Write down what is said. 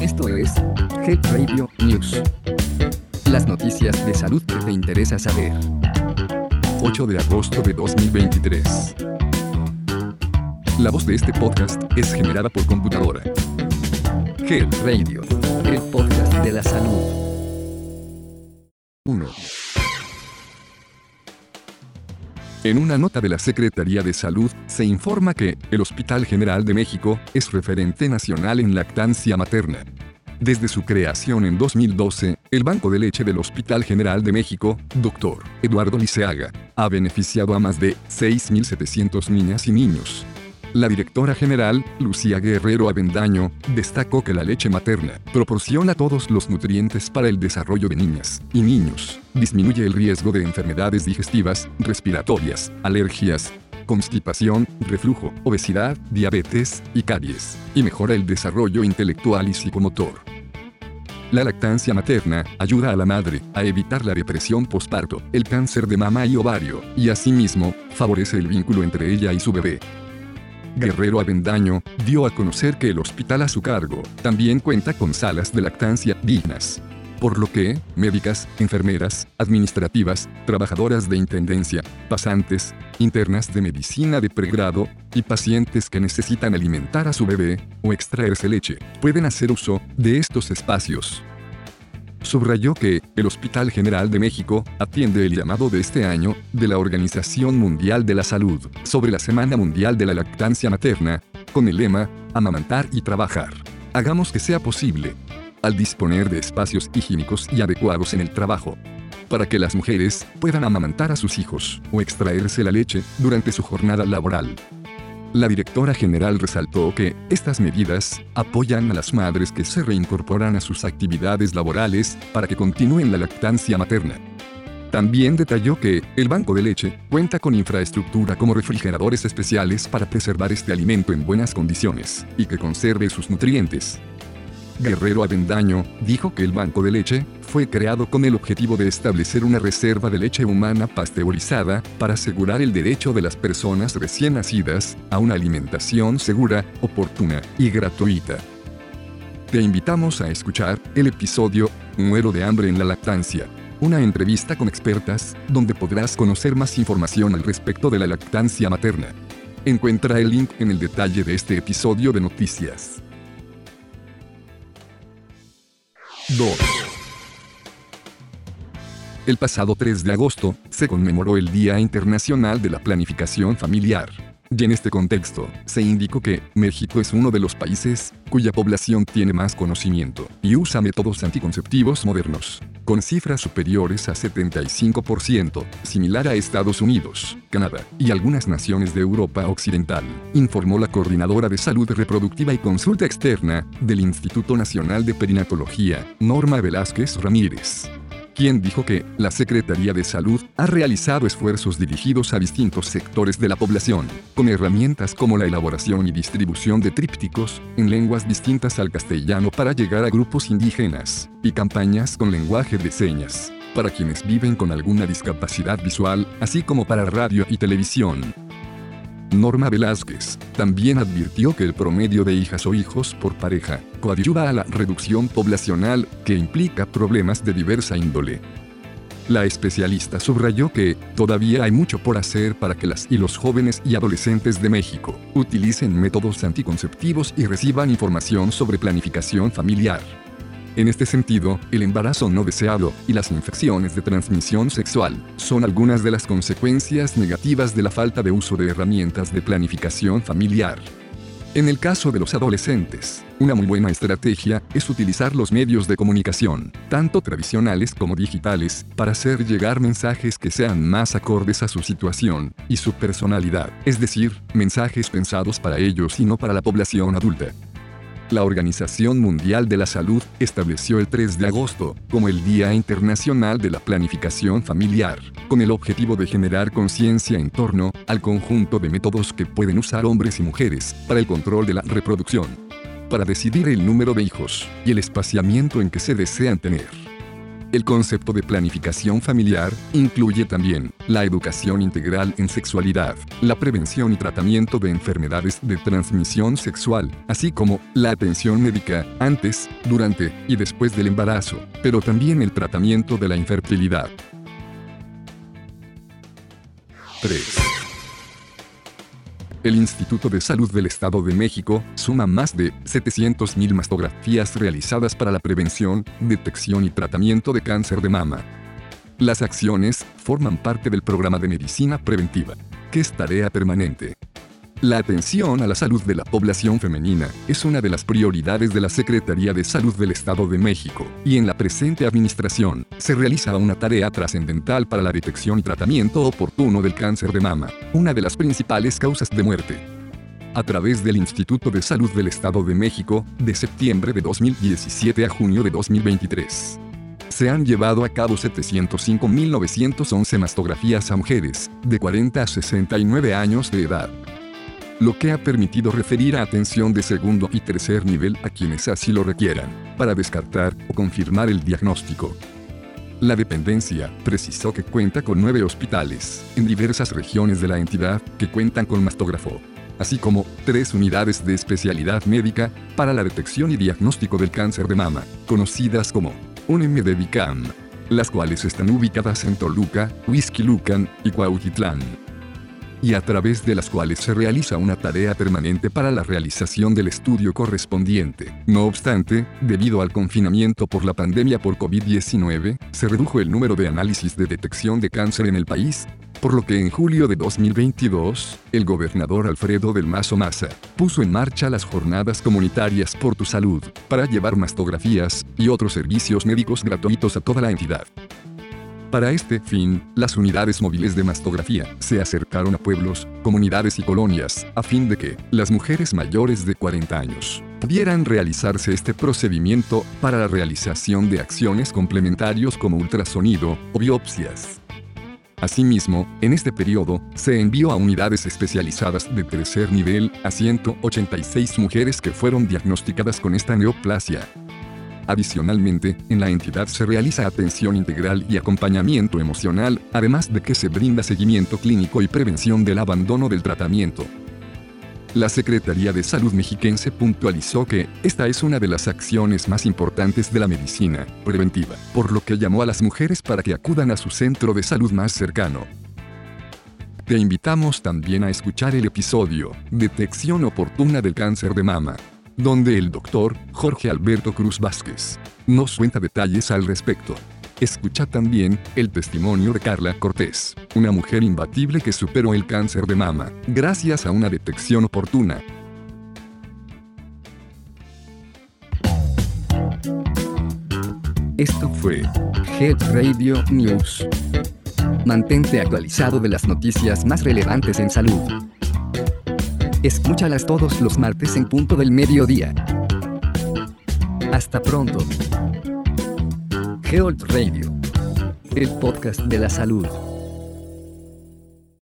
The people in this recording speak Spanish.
Esto es Health Radio News. Las noticias de salud que te interesa saber. 8 de agosto de 2023. La voz de este podcast es generada por computadora. Health Radio, el podcast de la salud. 1. En una nota de la Secretaría de Salud, se informa que el Hospital General de México es referente nacional en lactancia materna. Desde su creación en 2012, el Banco de Leche del Hospital General de México, Dr. Eduardo Liceaga, ha beneficiado a más de 6.700 niñas y niños. La directora general, Lucía Guerrero Avendaño, destacó que la leche materna proporciona todos los nutrientes para el desarrollo de niñas y niños, disminuye el riesgo de enfermedades digestivas, respiratorias, alergias, constipación, reflujo, obesidad, diabetes y caries, y mejora el desarrollo intelectual y psicomotor. La lactancia materna ayuda a la madre a evitar la depresión postparto, el cáncer de mama y ovario, y asimismo, favorece el vínculo entre ella y su bebé. Guerrero Avendaño, dio a conocer que el hospital a su cargo también cuenta con salas de lactancia dignas. Por lo que, médicas, enfermeras, administrativas, trabajadoras de intendencia, pasantes, internas de medicina de pregrado, y pacientes que necesitan alimentar a su bebé, o extraerse leche, pueden hacer uso de estos espacios subrayó que el Hospital General de México atiende el llamado de este año de la Organización Mundial de la Salud sobre la Semana Mundial de la Lactancia Materna, con el lema Amamantar y Trabajar. Hagamos que sea posible, al disponer de espacios higiénicos y adecuados en el trabajo, para que las mujeres puedan amamantar a sus hijos o extraerse la leche durante su jornada laboral. La directora general resaltó que estas medidas apoyan a las madres que se reincorporan a sus actividades laborales para que continúen la lactancia materna. También detalló que el banco de leche cuenta con infraestructura como refrigeradores especiales para preservar este alimento en buenas condiciones y que conserve sus nutrientes. Guerrero Avendaño dijo que el banco de leche fue creado con el objetivo de establecer una reserva de leche humana pasteurizada para asegurar el derecho de las personas recién nacidas a una alimentación segura, oportuna y gratuita. Te invitamos a escuchar el episodio Muero de hambre en la lactancia, una entrevista con expertas donde podrás conocer más información al respecto de la lactancia materna. Encuentra el link en el detalle de este episodio de noticias. 2. El pasado 3 de agosto, se conmemoró el Día Internacional de la Planificación Familiar. Y en este contexto, se indicó que México es uno de los países cuya población tiene más conocimiento y usa métodos anticonceptivos modernos, con cifras superiores a 75%, similar a Estados Unidos, Canadá y algunas naciones de Europa Occidental, informó la coordinadora de salud reproductiva y consulta externa del Instituto Nacional de Perinatología, Norma Velázquez Ramírez quien dijo que la Secretaría de Salud ha realizado esfuerzos dirigidos a distintos sectores de la población, con herramientas como la elaboración y distribución de trípticos en lenguas distintas al castellano para llegar a grupos indígenas, y campañas con lenguaje de señas, para quienes viven con alguna discapacidad visual, así como para radio y televisión. Norma Velázquez también advirtió que el promedio de hijas o hijos por pareja coadyuva a la reducción poblacional que implica problemas de diversa índole. La especialista subrayó que todavía hay mucho por hacer para que las y los jóvenes y adolescentes de México utilicen métodos anticonceptivos y reciban información sobre planificación familiar. En este sentido, el embarazo no deseado y las infecciones de transmisión sexual son algunas de las consecuencias negativas de la falta de uso de herramientas de planificación familiar. En el caso de los adolescentes, una muy buena estrategia es utilizar los medios de comunicación, tanto tradicionales como digitales, para hacer llegar mensajes que sean más acordes a su situación y su personalidad, es decir, mensajes pensados para ellos y no para la población adulta. La Organización Mundial de la Salud estableció el 3 de agosto como el Día Internacional de la Planificación Familiar, con el objetivo de generar conciencia en torno al conjunto de métodos que pueden usar hombres y mujeres para el control de la reproducción, para decidir el número de hijos y el espaciamiento en que se desean tener. El concepto de planificación familiar incluye también la educación integral en sexualidad, la prevención y tratamiento de enfermedades de transmisión sexual, así como la atención médica antes, durante y después del embarazo, pero también el tratamiento de la infertilidad. 3. El Instituto de Salud del Estado de México suma más de 700.000 mastografías realizadas para la prevención, detección y tratamiento de cáncer de mama. Las acciones forman parte del programa de medicina preventiva, que es tarea permanente. La atención a la salud de la población femenina es una de las prioridades de la Secretaría de Salud del Estado de México, y en la presente administración se realiza una tarea trascendental para la detección y tratamiento oportuno del cáncer de mama, una de las principales causas de muerte. A través del Instituto de Salud del Estado de México, de septiembre de 2017 a junio de 2023 se han llevado a cabo 705.911 mastografías a mujeres, de 40 a 69 años de edad lo que ha permitido referir a atención de segundo y tercer nivel a quienes así lo requieran, para descartar o confirmar el diagnóstico. La dependencia precisó que cuenta con nueve hospitales, en diversas regiones de la entidad, que cuentan con mastógrafo, así como tres unidades de especialidad médica para la detección y diagnóstico del cáncer de mama, conocidas como UNMDDICAM, las cuales están ubicadas en Toluca, Huizquilucan y Cuautitlán y a través de las cuales se realiza una tarea permanente para la realización del estudio correspondiente. No obstante, debido al confinamiento por la pandemia por COVID-19, se redujo el número de análisis de detección de cáncer en el país, por lo que en julio de 2022, el gobernador Alfredo del Mazo Maza puso en marcha las jornadas comunitarias por tu salud, para llevar mastografías y otros servicios médicos gratuitos a toda la entidad. Para este fin, las unidades móviles de mastografía se acercaron a pueblos, comunidades y colonias, a fin de que las mujeres mayores de 40 años pudieran realizarse este procedimiento para la realización de acciones complementarios como ultrasonido o biopsias. Asimismo, en este periodo, se envió a unidades especializadas de tercer nivel a 186 mujeres que fueron diagnosticadas con esta neoplasia, Adicionalmente, en la entidad se realiza atención integral y acompañamiento emocional, además de que se brinda seguimiento clínico y prevención del abandono del tratamiento. La Secretaría de Salud mexiquense puntualizó que esta es una de las acciones más importantes de la medicina preventiva, por lo que llamó a las mujeres para que acudan a su centro de salud más cercano. Te invitamos también a escuchar el episodio Detección oportuna del cáncer de mama, donde el doctor Jorge Alberto Cruz Vázquez nos cuenta detalles al respecto. Escucha también el testimonio de Carla Cortés, una mujer imbatible que superó el cáncer de mama, gracias a una detección oportuna. Esto fue Head Radio News. Mantente actualizado de las noticias más relevantes en salud. Escúchalas todos los martes en punto del mediodía. Hasta pronto. Health Radio, el podcast de la salud.